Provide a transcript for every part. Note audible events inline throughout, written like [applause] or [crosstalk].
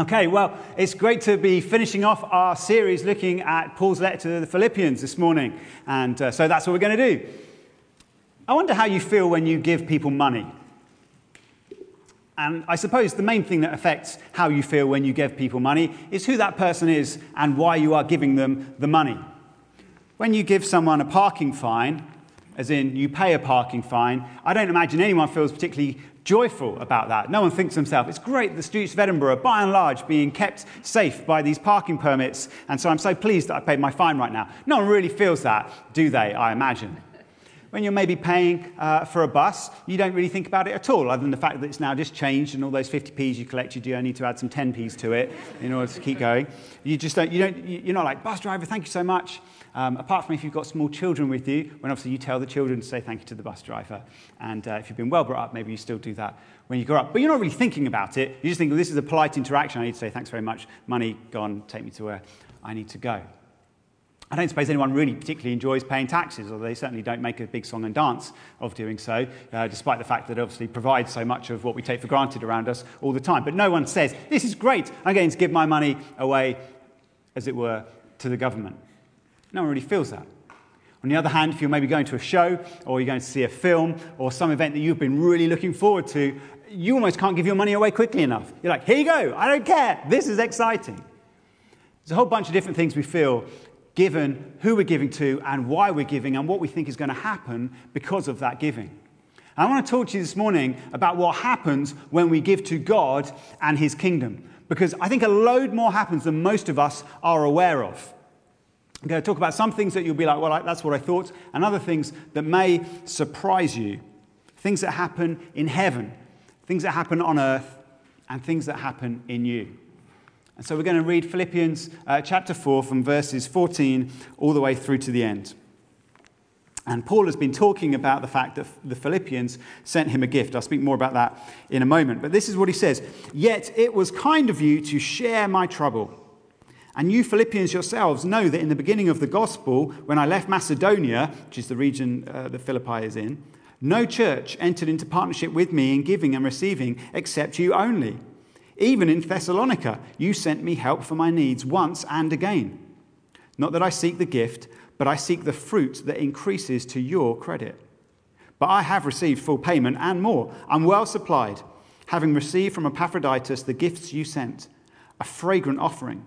Okay, well, it's great to be finishing off our series looking at Paul's letter to the Philippians this morning. And uh, so that's what we're going to do. I wonder how you feel when you give people money. And I suppose the main thing that affects how you feel when you give people money is who that person is and why you are giving them the money. When you give someone a parking fine, as in you pay a parking fine, I don't imagine anyone feels particularly joyful about that. No one thinks to himself, it's great the streets of Edinburgh are by and large being kept safe by these parking permits, and so I'm so pleased that I paid my fine right now. No one really feels that, do they, I imagine? When you're maybe paying uh, for a bus, you don't really think about it at all, other than the fact that it's now just changed and all those 50p's you collected, you need to add some 10p's to it in order to keep going. You just don't, you don't, you're not like, bus driver, thank you so much. Um, apart from if you've got small children with you, when obviously you tell the children to say thank you to the bus driver. And uh, if you've been well brought up, maybe you still do that when you grow up. But you're not really thinking about it. You just think, well, this is a polite interaction. I need to say thanks very much. Money gone, take me to where I need to go. I don't suppose anyone really particularly enjoys paying taxes, although they certainly don't make a big song and dance of doing so, uh, despite the fact that it obviously provides so much of what we take for granted around us all the time. But no one says, This is great, I'm going to give my money away, as it were, to the government. No one really feels that. On the other hand, if you're maybe going to a show or you're going to see a film or some event that you've been really looking forward to, you almost can't give your money away quickly enough. You're like, here you go, I don't care, this is exciting. There's a whole bunch of different things we feel given who we're giving to and why we're giving and what we think is going to happen because of that giving. I want to talk to you this morning about what happens when we give to God and His kingdom, because I think a load more happens than most of us are aware of. I'm going to talk about some things that you'll be like, well, that's what I thought, and other things that may surprise you. Things that happen in heaven, things that happen on earth, and things that happen in you. And so we're going to read Philippians uh, chapter 4 from verses 14 all the way through to the end. And Paul has been talking about the fact that the Philippians sent him a gift. I'll speak more about that in a moment. But this is what he says Yet it was kind of you to share my trouble. And you Philippians yourselves know that in the beginning of the gospel, when I left Macedonia, which is the region uh, that Philippi is in, no church entered into partnership with me in giving and receiving except you only. Even in Thessalonica, you sent me help for my needs once and again. Not that I seek the gift, but I seek the fruit that increases to your credit. But I have received full payment and more. I'm well supplied, having received from Epaphroditus the gifts you sent a fragrant offering,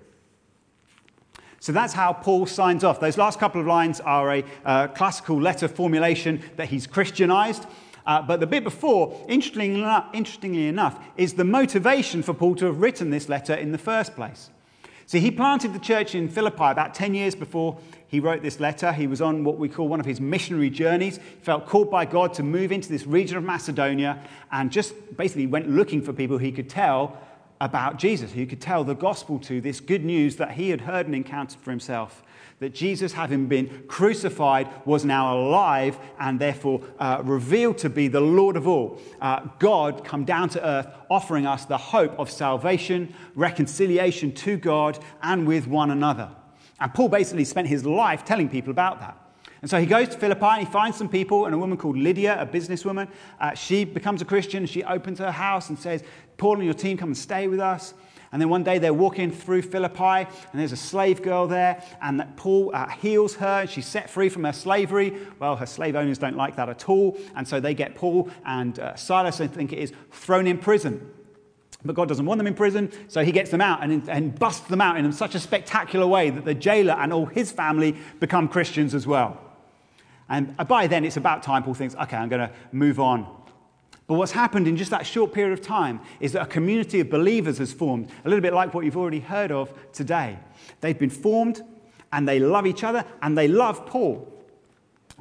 So that's how Paul signs off. Those last couple of lines are a uh, classical letter formulation that he's Christianized. Uh, but the bit before, interestingly enough, interestingly enough, is the motivation for Paul to have written this letter in the first place. See, he planted the church in Philippi about 10 years before he wrote this letter. He was on what we call one of his missionary journeys. He felt called by God to move into this region of Macedonia and just basically went looking for people he could tell about Jesus, who could tell the gospel to, this good news that he had heard and encountered for himself that Jesus, having been crucified, was now alive and therefore uh, revealed to be the Lord of all. Uh, God come down to earth, offering us the hope of salvation, reconciliation to God and with one another. And Paul basically spent his life telling people about that. And so he goes to Philippi and he finds some people, and a woman called Lydia, a businesswoman. Uh, she becomes a Christian. She opens her house and says, Paul and your team come and stay with us. And then one day they're walking through Philippi, and there's a slave girl there, and Paul uh, heals her, and she's set free from her slavery. Well, her slave owners don't like that at all, and so they get Paul and uh, Silas, I think it is, thrown in prison. But God doesn't want them in prison, so he gets them out and, and busts them out in such a spectacular way that the jailer and all his family become Christians as well. And by then, it's about time Paul thinks, okay, I'm going to move on but what's happened in just that short period of time is that a community of believers has formed, a little bit like what you've already heard of today. They've been formed and they love each other and they love Paul.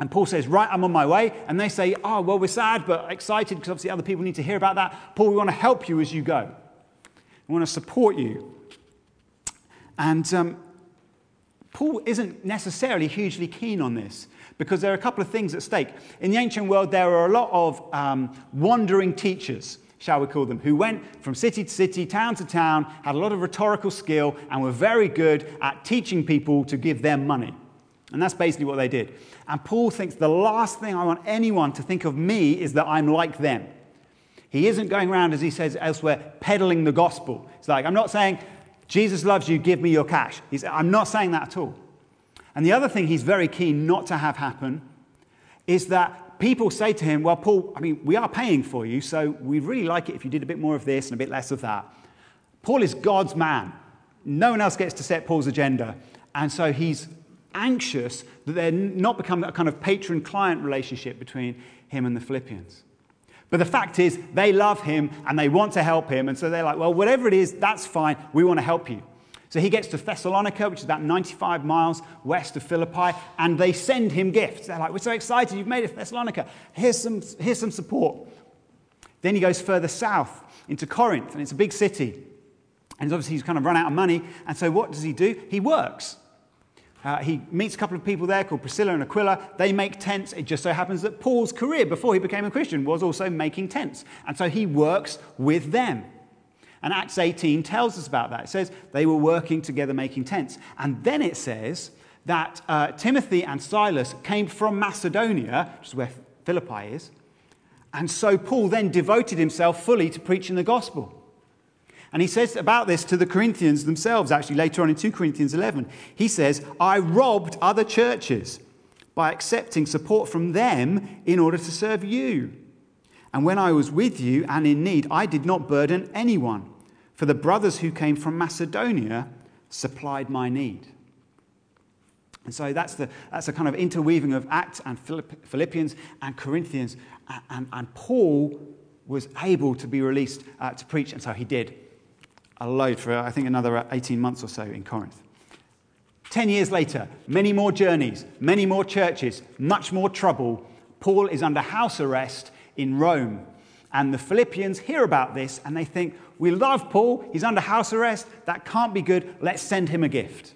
And Paul says, Right, I'm on my way. And they say, Oh, well, we're sad but excited because obviously other people need to hear about that. Paul, we want to help you as you go, we want to support you. And um, Paul isn't necessarily hugely keen on this because there are a couple of things at stake. In the ancient world, there are a lot of um, wandering teachers, shall we call them, who went from city to city, town to town, had a lot of rhetorical skill, and were very good at teaching people to give them money. And that's basically what they did. And Paul thinks the last thing I want anyone to think of me is that I'm like them. He isn't going around, as he says elsewhere, peddling the gospel. It's like, I'm not saying, Jesus loves you, give me your cash. He's, I'm not saying that at all. And the other thing he's very keen not to have happen is that people say to him, Well, Paul, I mean, we are paying for you, so we'd really like it if you did a bit more of this and a bit less of that. Paul is God's man. No one else gets to set Paul's agenda. And so he's anxious that there not become a kind of patron client relationship between him and the Philippians. But the fact is, they love him and they want to help him. And so they're like, well, whatever it is, that's fine. We want to help you. So he gets to Thessalonica, which is about 95 miles west of Philippi, and they send him gifts. They're like, We're so excited, you've made it to Thessalonica. Here's some, here's some support. Then he goes further south into Corinth, and it's a big city. And obviously, he's kind of run out of money. And so, what does he do? He works. Uh, he meets a couple of people there called Priscilla and Aquila. They make tents. It just so happens that Paul's career before he became a Christian was also making tents. And so he works with them. And Acts 18 tells us about that. It says they were working together making tents. And then it says that uh, Timothy and Silas came from Macedonia, which is where Philippi is. And so Paul then devoted himself fully to preaching the gospel. And he says about this to the Corinthians themselves, actually, later on in 2 Corinthians 11. He says, I robbed other churches by accepting support from them in order to serve you. And when I was with you and in need, I did not burden anyone, for the brothers who came from Macedonia supplied my need. And so that's the, that's a kind of interweaving of Acts and Philippians and Corinthians. And, and, and Paul was able to be released uh, to preach, and so he did a load for, I think, another 18 months or so in Corinth. Ten years later, many more journeys, many more churches, much more trouble. Paul is under house arrest in Rome. And the Philippians hear about this and they think, We love Paul. He's under house arrest. That can't be good. Let's send him a gift.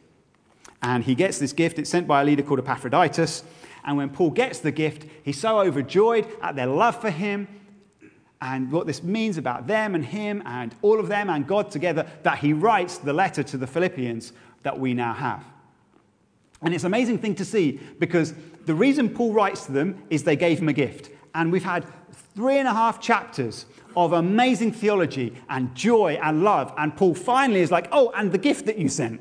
And he gets this gift. It's sent by a leader called Epaphroditus. And when Paul gets the gift, he's so overjoyed at their love for him and what this means about them and him and all of them and God together that he writes the letter to the Philippians that we now have. And it's an amazing thing to see because the reason Paul writes to them is they gave him a gift. And we've had three and a half chapters of amazing theology and joy and love. And Paul finally is like, oh, and the gift that you sent.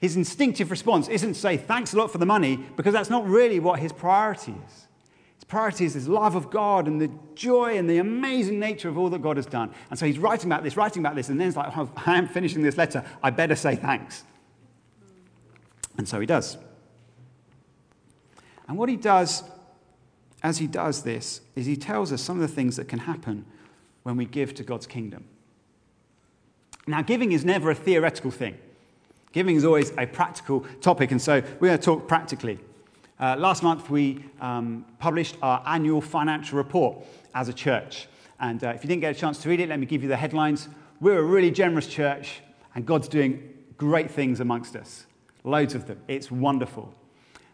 His instinctive response isn't to say, thanks a lot for the money, because that's not really what his priority is His priority is his love of God and the joy and the amazing nature of all that God has done. And so he's writing about this, writing about this, and then he's like, oh, I am finishing this letter. I better say thanks. And so he does. And what he does as he does this is he tells us some of the things that can happen when we give to God's kingdom. Now, giving is never a theoretical thing. Giving is always a practical topic, and so we're going to talk practically. Uh, last month, we um, published our annual financial report as a church. And uh, if you didn't get a chance to read it, let me give you the headlines. We're a really generous church, and God's doing great things amongst us. Loads of them. It's wonderful.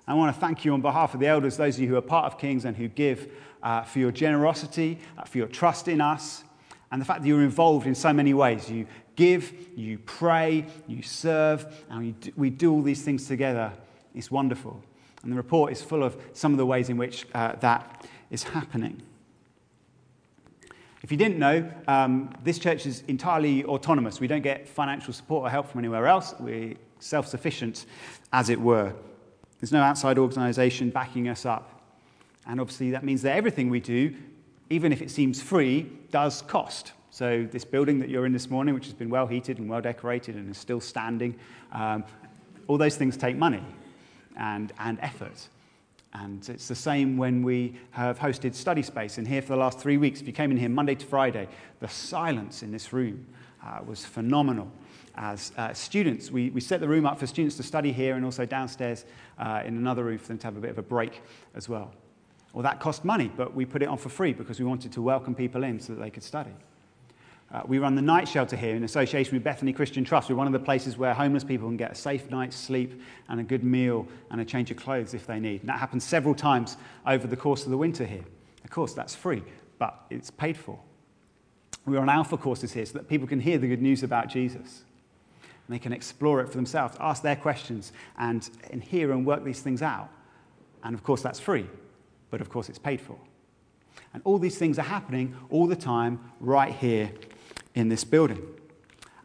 I want to thank you on behalf of the elders, those of you who are part of Kings and who give, uh, for your generosity, uh, for your trust in us, and the fact that you're involved in so many ways. You give, you pray, you serve, and we do, we do all these things together. It's wonderful. And the report is full of some of the ways in which uh, that is happening. If you didn't know, um, this church is entirely autonomous. We don't get financial support or help from anywhere else. We're self sufficient, as it were. There's no outside organization backing us up. And obviously, that means that everything we do, even if it seems free, does cost. So, this building that you're in this morning, which has been well heated and well decorated and is still standing, um, all those things take money and, and effort. And it's the same when we have hosted study space. in here for the last three weeks, if you came in here Monday to Friday, the silence in this room uh, was phenomenal. As uh, students, we, we set the room up for students to study here and also downstairs uh, in another room for them to have a bit of a break as well. Well, that cost money, but we put it on for free because we wanted to welcome people in so that they could study. Uh, we run the night shelter here in association with Bethany Christian Trust. We're one of the places where homeless people can get a safe night's sleep and a good meal and a change of clothes if they need. And that happens several times over the course of the winter here. Of course, that's free, but it's paid for. We run alpha courses here so that people can hear the good news about Jesus. And they can explore it for themselves, ask their questions, and, and hear and work these things out. And of course, that's free, but of course, it's paid for. And all these things are happening all the time right here in this building.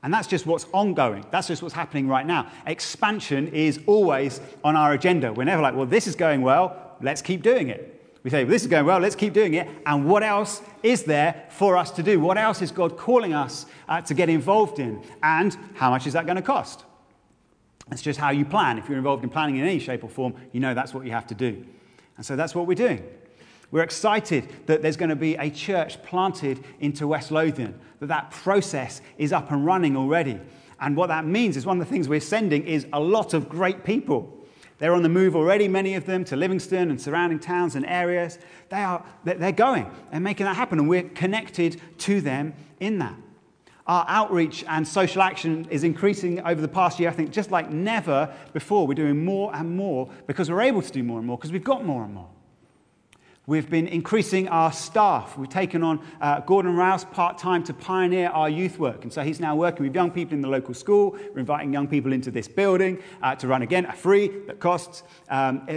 And that's just what's ongoing. That's just what's happening right now. Expansion is always on our agenda. We're never like, well, this is going well, let's keep doing it. We say, well, this is going well, let's keep doing it. And what else is there for us to do? What else is God calling us uh, to get involved in? And how much is that going to cost? It's just how you plan. If you're involved in planning in any shape or form, you know that's what you have to do. And so that's what we're doing. We're excited that there's going to be a church planted into West Lothian, that that process is up and running already. And what that means is one of the things we're sending is a lot of great people. They're on the move already, many of them, to Livingston and surrounding towns and areas. They are, they're going and making that happen, and we're connected to them in that. Our outreach and social action is increasing over the past year, I think, just like never before. We're doing more and more because we're able to do more and more because we've got more and more. We've been increasing our staff. We've taken on uh, Gordon Rouse part time to pioneer our youth work. And so he's now working with young people in the local school. We're inviting young people into this building uh, to run again a free that costs. Um,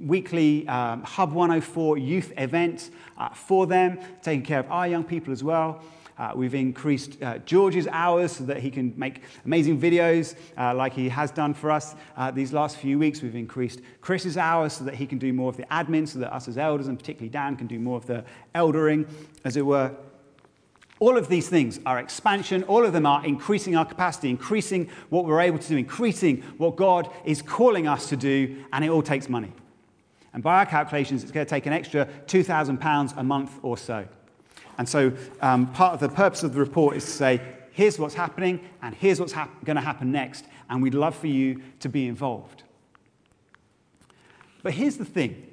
weekly um, Hub 104 youth event uh, for them, taking care of our young people as well. Uh, we've increased uh, George's hours so that he can make amazing videos uh, like he has done for us uh, these last few weeks. We've increased Chris's hours so that he can do more of the admin, so that us as elders, and particularly Dan, can do more of the eldering, as it were. All of these things are expansion. All of them are increasing our capacity, increasing what we're able to do, increasing what God is calling us to do, and it all takes money. And by our calculations, it's going to take an extra £2,000 a month or so. And so um, part of the purpose of the report is to say, here's what's happening, and here's what's hap- going to happen next, and we'd love for you to be involved. But here's the thing.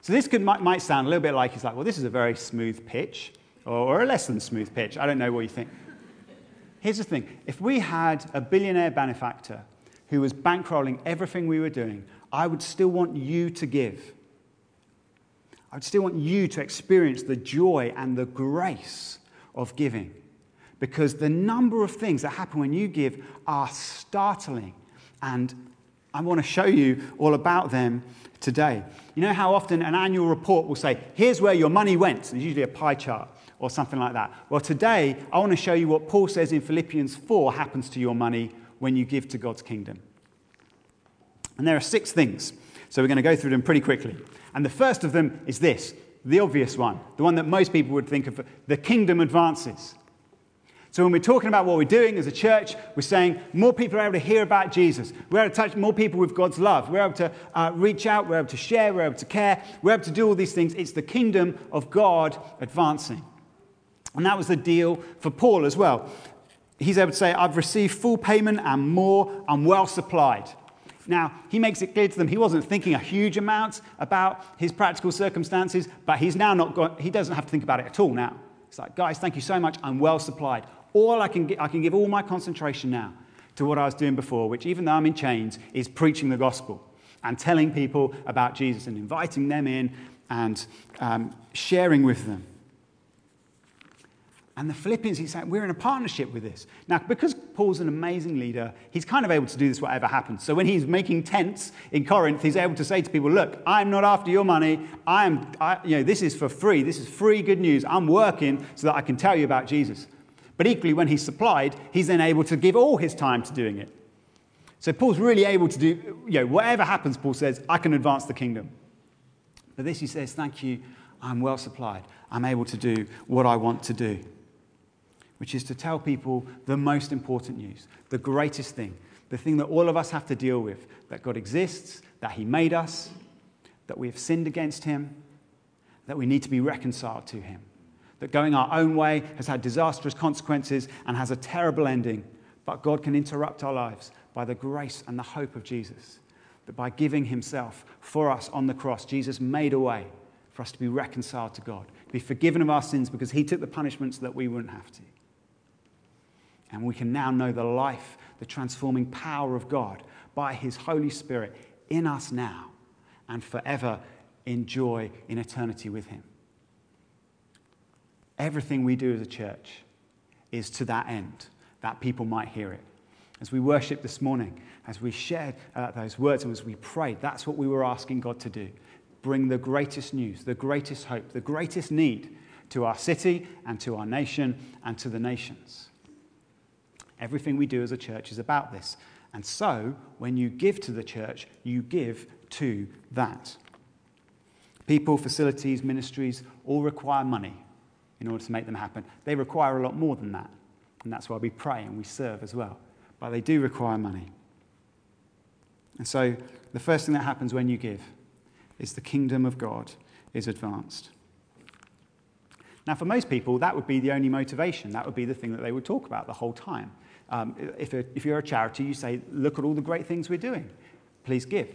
So this could, might, might sound a little bit like it's like, well, this is a very smooth pitch, or, or a less than smooth pitch. I don't know what you think. Here's the thing. If we had a billionaire benefactor who was bankrolling everything we were doing, I would still want you to give. I would still want you to experience the joy and the grace of giving because the number of things that happen when you give are startling. And I want to show you all about them today. You know how often an annual report will say, here's where your money went? There's usually a pie chart or something like that. Well, today I want to show you what Paul says in Philippians 4 happens to your money when you give to God's kingdom. And there are six things. So we're going to go through them pretty quickly. And the first of them is this the obvious one, the one that most people would think of the kingdom advances. So, when we're talking about what we're doing as a church, we're saying more people are able to hear about Jesus. We're able to touch more people with God's love. We're able to uh, reach out. We're able to share. We're able to care. We're able to do all these things. It's the kingdom of God advancing. And that was the deal for Paul as well. He's able to say, I've received full payment and more. I'm well supplied. Now, he makes it clear to them he wasn't thinking a huge amount about his practical circumstances, but he's now not got, he doesn't have to think about it at all now. It's like, guys, thank you so much. I'm well supplied. All I can, I can give all my concentration now to what I was doing before, which, even though I'm in chains, is preaching the gospel and telling people about Jesus and inviting them in and um, sharing with them. And the Philippians, he's saying, we're in a partnership with this. Now, because Paul's an amazing leader, he's kind of able to do this whatever happens. So when he's making tents in Corinth, he's able to say to people, look, I'm not after your money. I am, I, you know, this is for free. This is free good news. I'm working so that I can tell you about Jesus. But equally, when he's supplied, he's then able to give all his time to doing it. So Paul's really able to do, you know, whatever happens, Paul says, I can advance the kingdom. But this he says, thank you, I'm well supplied. I'm able to do what I want to do which is to tell people the most important news, the greatest thing, the thing that all of us have to deal with that God exists, that He made us, that we have sinned against Him, that we need to be reconciled to Him, that going our own way has had disastrous consequences and has a terrible ending, but God can interrupt our lives by the grace and the hope of Jesus. That by giving Himself for us on the cross, Jesus made a way for us to be reconciled to God, to be forgiven of our sins because He took the punishments so that we wouldn't have to. And we can now know the life, the transforming power of God by His Holy Spirit in us now and forever enjoy in eternity with Him. Everything we do as a church is to that end, that people might hear it. As we worship this morning, as we shared uh, those words and as we prayed, that's what we were asking God to do. Bring the greatest news, the greatest hope, the greatest need to our city and to our nation and to the nations. Everything we do as a church is about this. And so, when you give to the church, you give to that. People, facilities, ministries all require money in order to make them happen. They require a lot more than that. And that's why we pray and we serve as well. But they do require money. And so, the first thing that happens when you give is the kingdom of God is advanced. Now, for most people, that would be the only motivation. That would be the thing that they would talk about the whole time. Um, if, if you're a charity, you say, Look at all the great things we're doing. Please give.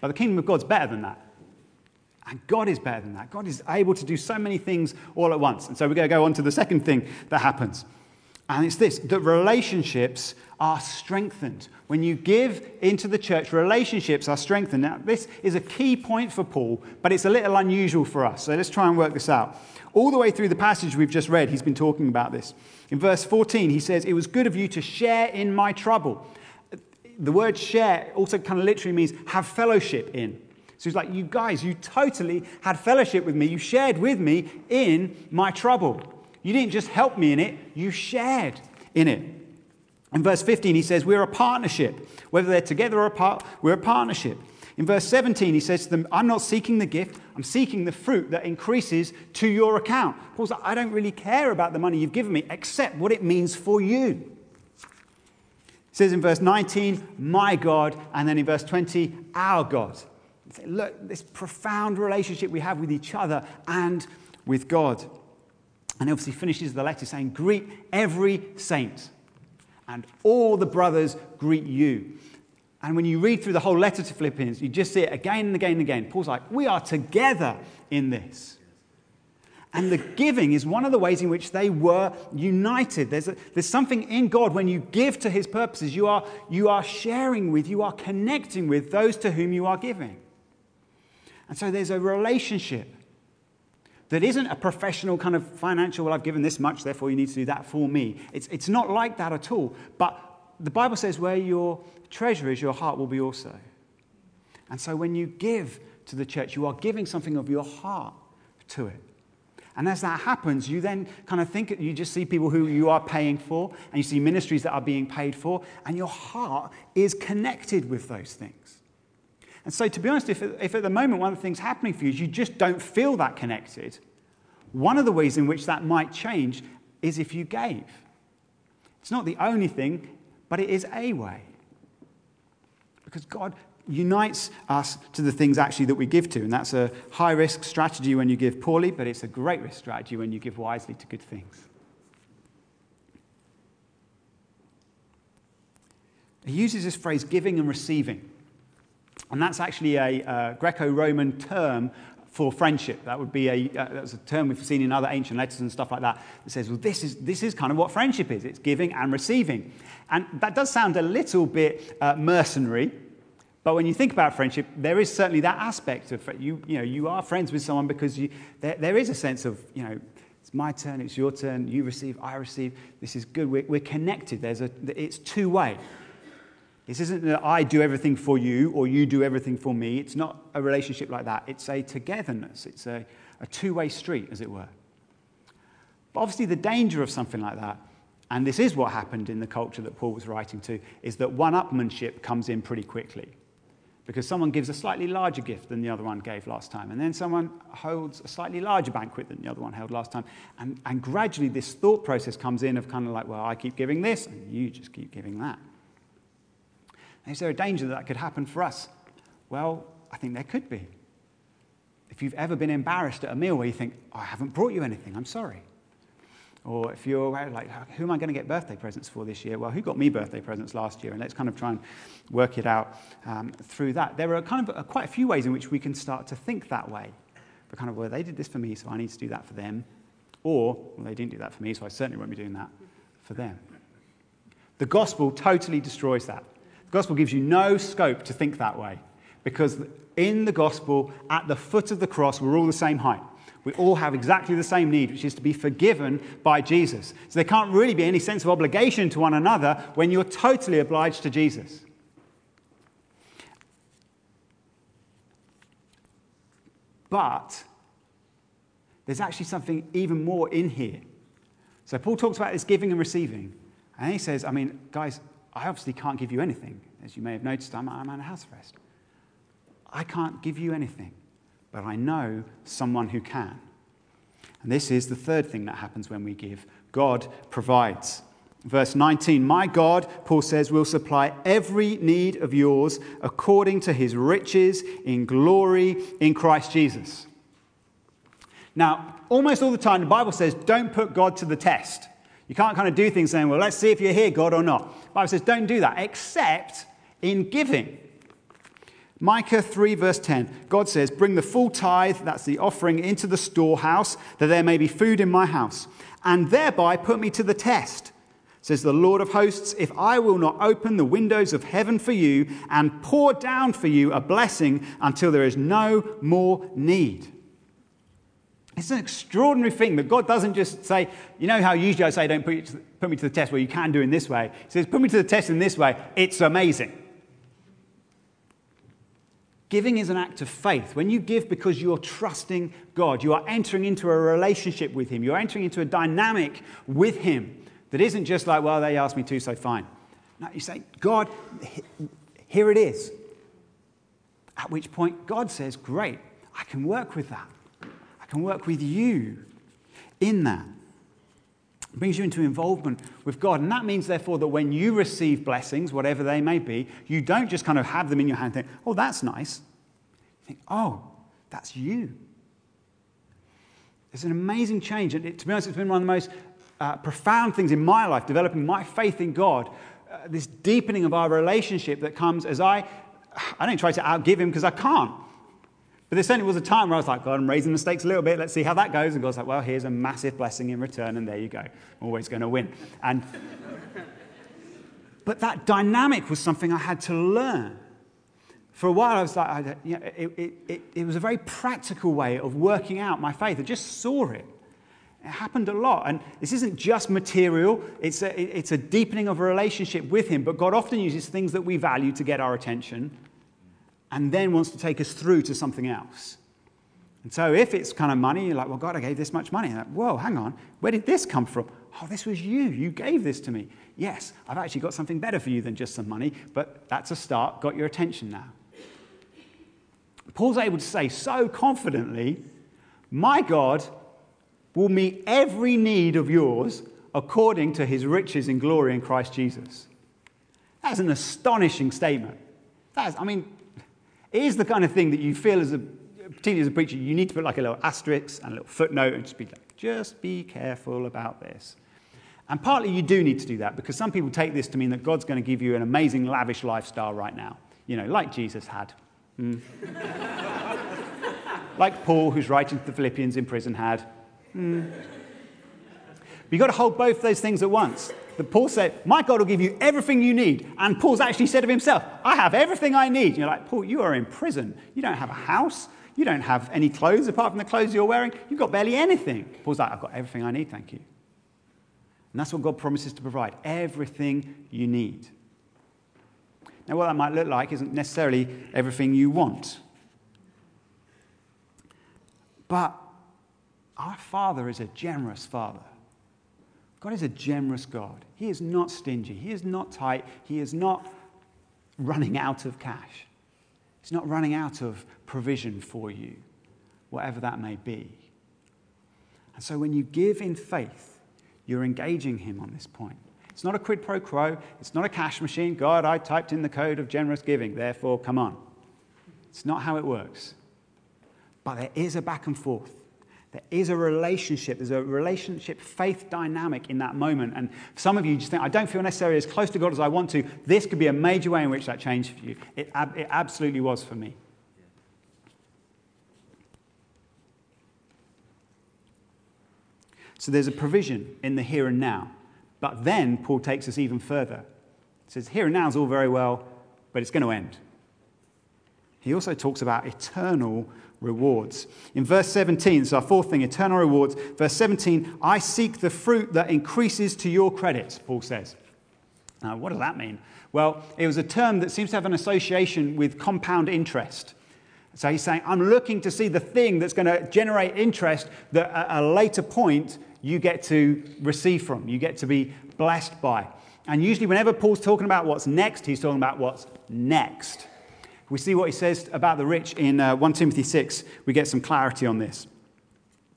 But the kingdom of God's better than that. And God is better than that. God is able to do so many things all at once. And so we're going to go on to the second thing that happens. And it's this that relationships are strengthened. When you give into the church, relationships are strengthened. Now, this is a key point for Paul, but it's a little unusual for us. So let's try and work this out. All the way through the passage we've just read, he's been talking about this. In verse 14, he says, It was good of you to share in my trouble. The word share also kind of literally means have fellowship in. So he's like, You guys, you totally had fellowship with me. You shared with me in my trouble. You didn't just help me in it, you shared in it. In verse 15, he says, We're a partnership. Whether they're together or apart, we're a partnership. In verse 17, he says to them, I'm not seeking the gift, I'm seeking the fruit that increases to your account. Paul's like, I don't really care about the money you've given me, except what it means for you. He says in verse 19, my God, and then in verse 20, our God. Look, this profound relationship we have with each other and with God. And obviously finishes the letter saying, Greet every saint, and all the brothers greet you. And when you read through the whole letter to Philippians, you just see it again and again and again. Paul's like, We are together in this. And the giving is one of the ways in which they were united. There's, a, there's something in God when you give to his purposes, you are, you are sharing with, you are connecting with those to whom you are giving. And so there's a relationship that isn't a professional kind of financial, well, I've given this much, therefore you need to do that for me. It's, it's not like that at all. But the Bible says, where your treasure is, your heart will be also. And so when you give to the church, you are giving something of your heart to it. And as that happens, you then kind of think, you just see people who you are paying for, and you see ministries that are being paid for, and your heart is connected with those things. And so, to be honest, if, if at the moment one of the things happening for you is you just don't feel that connected, one of the ways in which that might change is if you gave. It's not the only thing, but it is a way. Because God unites us to the things actually that we give to. And that's a high risk strategy when you give poorly, but it's a great risk strategy when you give wisely to good things. He uses this phrase giving and receiving. And that's actually a uh, Greco Roman term for friendship. That would be a, uh, that's a term we've seen in other ancient letters and stuff like that that says, well, this is, this is kind of what friendship is it's giving and receiving. And that does sound a little bit uh, mercenary. But when you think about friendship, there is certainly that aspect of you. You know, you are friends with someone because you, there, there is a sense of you know, it's my turn, it's your turn, you receive, I receive. This is good. We're, we're connected. There's a, it's two way. This isn't that I do everything for you or you do everything for me. It's not a relationship like that. It's a togetherness, it's a, a two way street, as it were. But obviously, the danger of something like that, and this is what happened in the culture that Paul was writing to, is that one upmanship comes in pretty quickly. Because someone gives a slightly larger gift than the other one gave last time. And then someone holds a slightly larger banquet than the other one held last time. And, and gradually, this thought process comes in of kind of like, well, I keep giving this, and you just keep giving that. Is there a danger that that could happen for us? Well, I think there could be. If you've ever been embarrassed at a meal where you think, oh, I haven't brought you anything, I'm sorry. Or if you're like, who am I going to get birthday presents for this year? Well, who got me birthday presents last year? And let's kind of try and work it out um, through that. There are kind of a, quite a few ways in which we can start to think that way. But kind of, well, they did this for me, so I need to do that for them. Or, well, they didn't do that for me, so I certainly won't be doing that for them. The gospel totally destroys that. The gospel gives you no scope to think that way because in the gospel, at the foot of the cross, we're all the same height. We all have exactly the same need, which is to be forgiven by Jesus. So there can't really be any sense of obligation to one another when you're totally obliged to Jesus. But there's actually something even more in here. So Paul talks about this giving and receiving. And he says, I mean, guys, I obviously can't give you anything. As you may have noticed, I'm, I'm on house arrest. I can't give you anything, but I know someone who can. And this is the third thing that happens when we give God provides. Verse 19, My God, Paul says, will supply every need of yours according to his riches in glory in Christ Jesus. Now, almost all the time, the Bible says, don't put God to the test. You can't kind of do things saying, well, let's see if you're here, God, or not. The Bible says, don't do that, except in giving. Micah 3, verse 10, God says, Bring the full tithe, that's the offering, into the storehouse, that there may be food in my house, and thereby put me to the test. Says the Lord of hosts, If I will not open the windows of heaven for you and pour down for you a blessing until there is no more need. It's an extraordinary thing that God doesn't just say, you know how usually I say, don't put, me to the test where you can do it in this way. He says, put me to the test in this way. It's amazing. Giving is an act of faith. When you give because you're trusting God, you are entering into a relationship with Him. You're entering into a dynamic with Him that isn't just like, well, they asked me to, so fine. No, you say, God, here it is. At which point, God says, great, I can work with that. I can work with you in that. It brings you into involvement with God. And that means, therefore, that when you receive blessings, whatever they may be, you don't just kind of have them in your hand and think, oh, that's nice. You think, oh, that's you. It's an amazing change. And it, to be honest, it's been one of the most uh, profound things in my life, developing my faith in God. Uh, this deepening of our relationship that comes as I, I don't try to outgive Him because I can't. But there certainly was a time where I was like, God, I'm raising the stakes a little bit. Let's see how that goes. And God's like, well, here's a massive blessing in return, and there you go. I'm Always going to win. And, but that dynamic was something I had to learn. For a while, I was like, I, you know, it, it, it, it was a very practical way of working out my faith. I just saw it. It happened a lot. And this isn't just material, it's a, it's a deepening of a relationship with Him. But God often uses things that we value to get our attention and then wants to take us through to something else. And so if it's kind of money, you're like, well, God, I gave this much money. Like, Whoa, hang on. Where did this come from? Oh, this was you. You gave this to me. Yes, I've actually got something better for you than just some money, but that's a start. Got your attention now. Paul's able to say so confidently, My God will meet every need of yours according to his riches in glory in Christ Jesus. That's an astonishing statement. That's, I mean, it is the kind of thing that you feel as a, particularly as a preacher, you need to put like a little asterisk and a little footnote and just be like, just be careful about this. And partly you do need to do that because some people take this to mean that God's going to give you an amazing, lavish lifestyle right now, you know, like Jesus had. Mm. [laughs] like Paul, who's writing to the Philippians in prison, had. Mm. But you've got to hold both those things at once that Paul said, My God will give you everything you need. And Paul's actually said of himself, I have everything I need. And you're like, Paul, you are in prison. You don't have a house. You don't have any clothes apart from the clothes you're wearing. You've got barely anything. Paul's like, I've got everything I need, thank you. And that's what God promises to provide everything you need. Now, what that might look like isn't necessarily everything you want. But our Father is a generous Father. God is a generous God. He is not stingy. He is not tight. He is not running out of cash. He's not running out of provision for you, whatever that may be. And so when you give in faith, you're engaging Him on this point. It's not a quid pro quo. It's not a cash machine. God, I typed in the code of generous giving, therefore, come on. It's not how it works. But there is a back and forth. There is a relationship. There's a relationship faith dynamic in that moment. And for some of you just think, I don't feel necessarily as close to God as I want to. This could be a major way in which that changed for you. It, it absolutely was for me. So there's a provision in the here and now, But then Paul takes us even further. He says, Here and now is all very well, but it's going to end. He also talks about eternal rewards. In verse 17, it's our fourth thing eternal rewards. Verse 17, I seek the fruit that increases to your credit, Paul says. Now, what does that mean? Well, it was a term that seems to have an association with compound interest. So he's saying, I'm looking to see the thing that's going to generate interest that at a later point you get to receive from, you get to be blessed by. And usually, whenever Paul's talking about what's next, he's talking about what's next. We see what he says about the rich in uh, 1 Timothy 6. We get some clarity on this.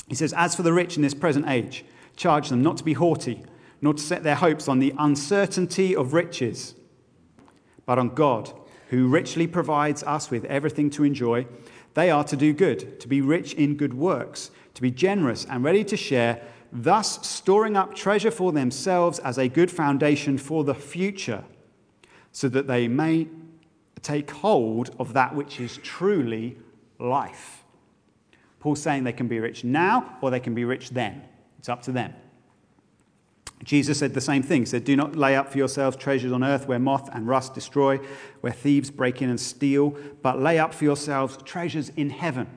He says, As for the rich in this present age, charge them not to be haughty, nor to set their hopes on the uncertainty of riches, but on God, who richly provides us with everything to enjoy. They are to do good, to be rich in good works, to be generous and ready to share, thus storing up treasure for themselves as a good foundation for the future, so that they may take hold of that which is truly life. Paul's saying they can be rich now or they can be rich then. It's up to them. Jesus said the same thing. He said, Do not lay up for yourselves treasures on earth where moth and rust destroy, where thieves break in and steal, but lay up for yourselves treasures in heaven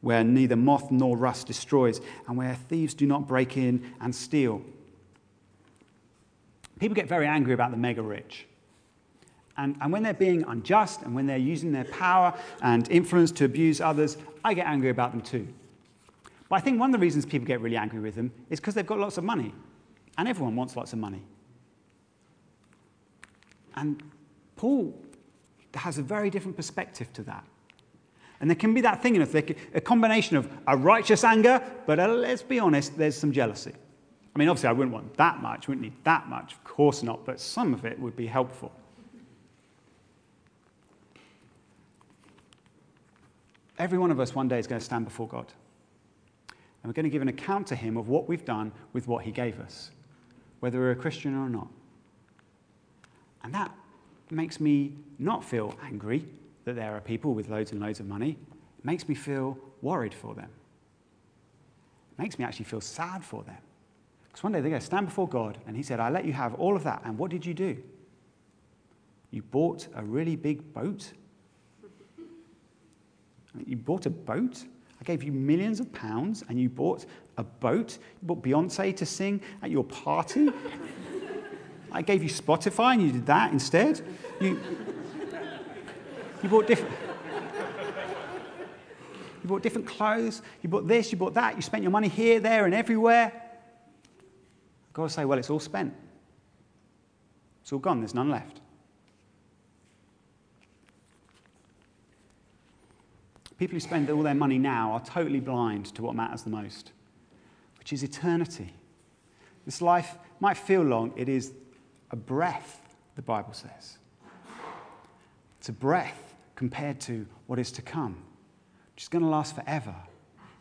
where neither moth nor rust destroys, and where thieves do not break in and steal. People get very angry about the mega rich. And, and when they're being unjust and when they're using their power and influence to abuse others, I get angry about them too. But I think one of the reasons people get really angry with them is because they've got lots of money. And everyone wants lots of money. And Paul has a very different perspective to that. And there can be that thing in us, a combination of a righteous anger, but a, let's be honest, there's some jealousy. I mean, obviously, I wouldn't want that much, wouldn't need that much, of course not, but some of it would be helpful. Every one of us one day is going to stand before God. And we're going to give an account to Him of what we've done with what He gave us, whether we're a Christian or not. And that makes me not feel angry that there are people with loads and loads of money. It makes me feel worried for them. It makes me actually feel sad for them. Because one day they're going to stand before God, and He said, I let you have all of that. And what did you do? You bought a really big boat you bought a boat. I gave you millions of pounds and you bought a boat. You bought Beyonce to sing at your party. [laughs] I gave you Spotify and you did that instead. You, you bought different. You bought different clothes. You bought this, you bought that. You spent your money here, there, and everywhere. God will say, well, it's all spent. It's all gone. There's none left. People who spend all their money now are totally blind to what matters the most, which is eternity. This life might feel long, it is a breath, the Bible says. It's a breath compared to what is to come, which is going to last forever.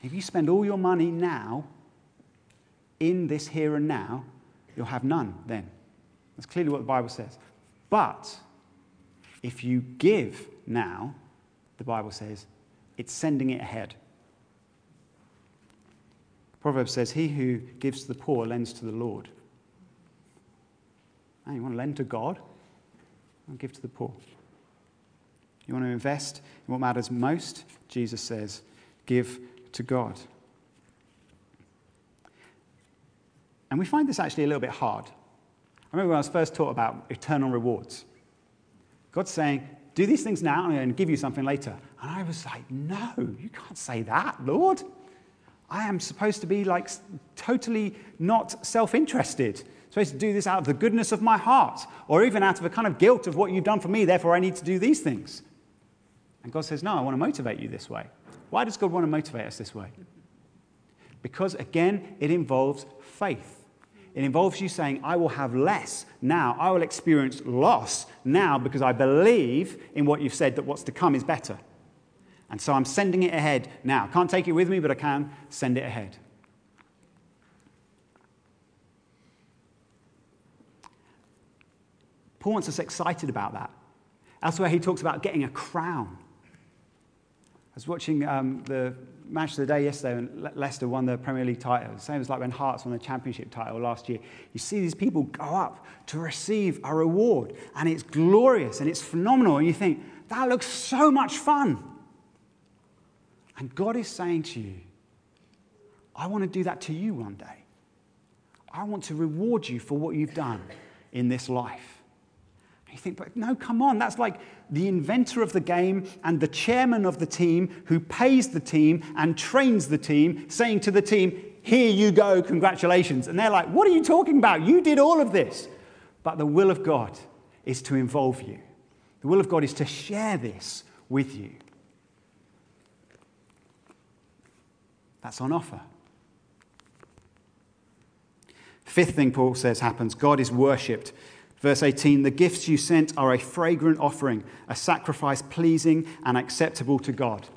If you spend all your money now, in this here and now, you'll have none then. That's clearly what the Bible says. But if you give now, the Bible says, it's sending it ahead. Proverbs says, He who gives to the poor lends to the Lord. And you want to lend to God? I'll give to the poor. You want to invest in what matters most? Jesus says, give to God. And we find this actually a little bit hard. I remember when I was first taught about eternal rewards. God's saying, do these things now and give you something later. And I was like, no, you can't say that, Lord. I am supposed to be like totally not self interested. Supposed to do this out of the goodness of my heart, or even out of a kind of guilt of what you've done for me, therefore I need to do these things. And God says, No, I want to motivate you this way. Why does God want to motivate us this way? Because again, it involves faith. It involves you saying, I will have less now. I will experience loss now because I believe in what you've said that what's to come is better. And so I'm sending it ahead now. Can't take it with me, but I can send it ahead. Paul wants us excited about that. Elsewhere, he talks about getting a crown. I was watching um, the match of the day yesterday and Le- Leicester won the Premier League title. Same as like when Hearts won the Championship title last year. You see these people go up to receive a reward, and it's glorious and it's phenomenal. And you think, that looks so much fun. And God is saying to you, I want to do that to you one day. I want to reward you for what you've done in this life. And you think, but no, come on, that's like the inventor of the game and the chairman of the team who pays the team and trains the team, saying to the team, Here you go, congratulations. And they're like, What are you talking about? You did all of this. But the will of God is to involve you, the will of God is to share this with you. That's on offer. Fifth thing Paul says happens God is worshipped. Verse 18 The gifts you sent are a fragrant offering, a sacrifice pleasing and acceptable to God.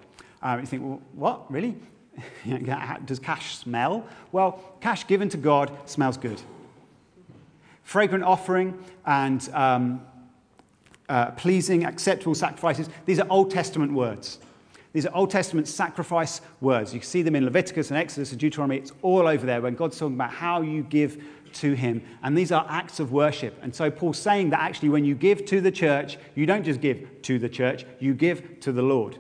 Uh, you think, well, what? Really? [laughs] Does cash smell? Well, cash given to God smells good. Fragrant offering and um, uh, pleasing, acceptable sacrifices, these are Old Testament words. These are Old Testament sacrifice words. You see them in Leviticus and Exodus and Deuteronomy. It's all over there when God's talking about how you give to Him. And these are acts of worship. And so Paul's saying that actually, when you give to the church, you don't just give to the church, you give to the Lord.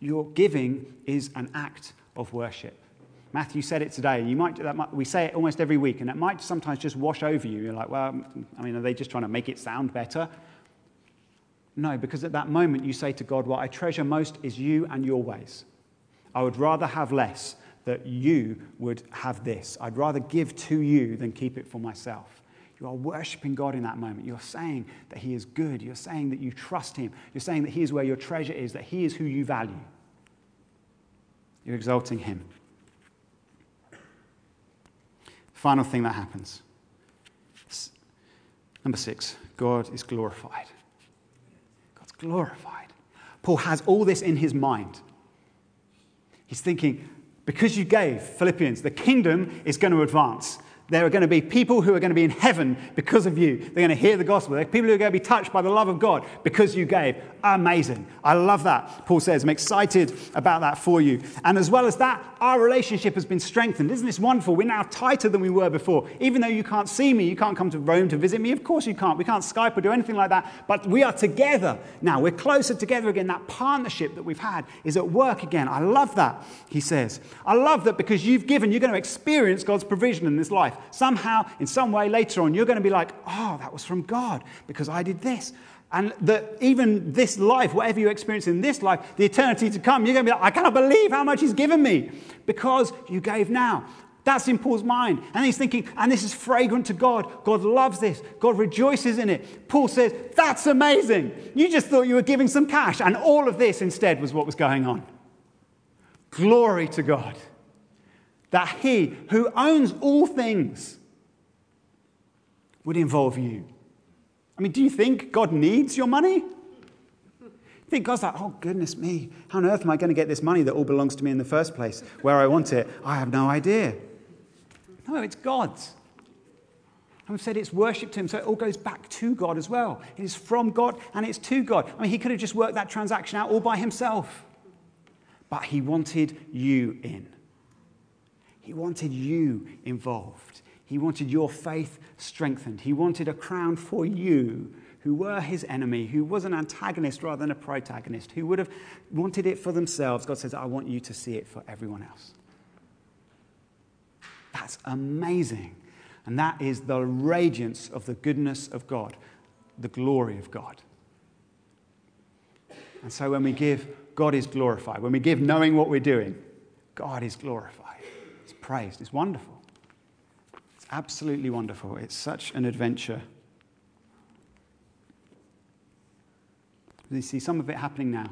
Your giving is an act of worship. Matthew said it today. And you might, do that might, we say it almost every week, and it might sometimes just wash over you. You're like, well, I mean, are they just trying to make it sound better? No, because at that moment you say to God, What I treasure most is you and your ways. I would rather have less that you would have this. I'd rather give to you than keep it for myself. You are worshiping God in that moment. You're saying that He is good. You're saying that you trust Him. You're saying that He is where your treasure is, that He is who you value. You're exalting Him. Final thing that happens. Number six, God is glorified God's glorified. Paul has all this in his mind. He's thinking, because you gave Philippians, the kingdom is going to advance. There are going to be people who are going to be in heaven because of you. They're going to hear the gospel. There are people who are going to be touched by the love of God because you gave. Amazing. I love that, Paul says. I'm excited about that for you. And as well as that, our relationship has been strengthened. Isn't this wonderful? We're now tighter than we were before. Even though you can't see me, you can't come to Rome to visit me. Of course you can't. We can't Skype or do anything like that. But we are together now. We're closer together again. That partnership that we've had is at work again. I love that, he says. I love that because you've given, you're going to experience God's provision in this life somehow, in some way later on, you're going to be like, oh, that was from God because I did this. And that even this life, whatever you experience in this life, the eternity to come, you're going to be like, I cannot believe how much He's given me because you gave now. That's in Paul's mind. And he's thinking, and this is fragrant to God. God loves this. God rejoices in it. Paul says, That's amazing. You just thought you were giving some cash, and all of this instead was what was going on. Glory to God that he who owns all things would involve you. I mean, do you think God needs your money? You think God's like, oh, goodness me, how on earth am I going to get this money that all belongs to me in the first place, where I want it? I have no idea. No, it's God's. And we've said it's worship to Him, so it all goes back to God as well. It is from God and it's to God. I mean, He could have just worked that transaction out all by Himself, but He wanted you in. He wanted you involved. He wanted your faith strengthened. He wanted a crown for you who were his enemy, who was an antagonist rather than a protagonist, who would have wanted it for themselves. God says, I want you to see it for everyone else. That's amazing. And that is the radiance of the goodness of God, the glory of God. And so when we give, God is glorified. When we give knowing what we're doing, God is glorified praised. It's wonderful. It's absolutely wonderful. It's such an adventure. You see some of it happening now.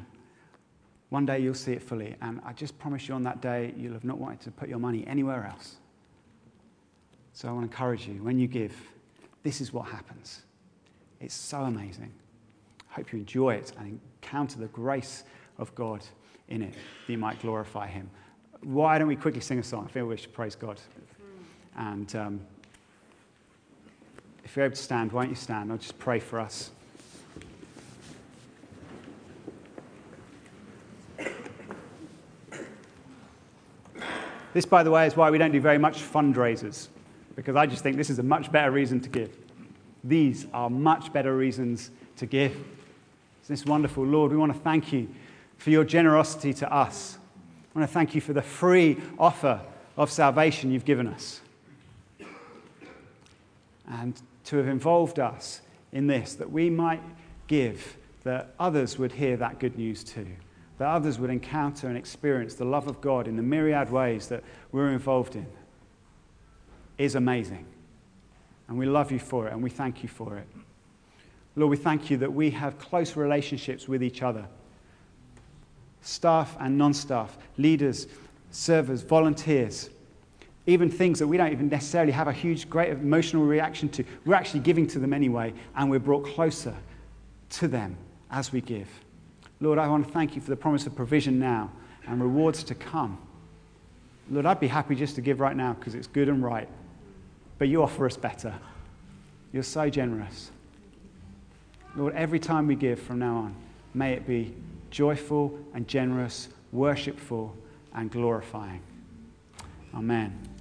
One day you'll see it fully, and I just promise you on that day you'll have not wanted to put your money anywhere else. So I want to encourage you when you give, this is what happens. It's so amazing. I hope you enjoy it and encounter the grace of God in it, that you might glorify Him why don't we quickly sing a song? I feel we should praise God. And um, if you're able to stand, why don't you stand? I'll just pray for us. This, by the way, is why we don't do very much fundraisers, because I just think this is a much better reason to give. These are much better reasons to give. It's this wonderful? Lord, we want to thank you for your generosity to us. I want to thank you for the free offer of salvation you've given us. And to have involved us in this, that we might give, that others would hear that good news too, that others would encounter and experience the love of God in the myriad ways that we're involved in, is amazing. And we love you for it and we thank you for it. Lord, we thank you that we have close relationships with each other staff and non staff, leaders, servers, volunteers even things that we don't even necessarily have a huge, great emotional reaction to. We're actually giving to them anyway, and we're brought closer to them as we give. Lord, I want to thank you for the promise of provision now and rewards to come. Lord, I'd be happy just to give right now because it's good and right. But you offer us better. You're so generous. Lord, every time we give from now on, may it be joyful and generous, worshipful and glorifying. Amen.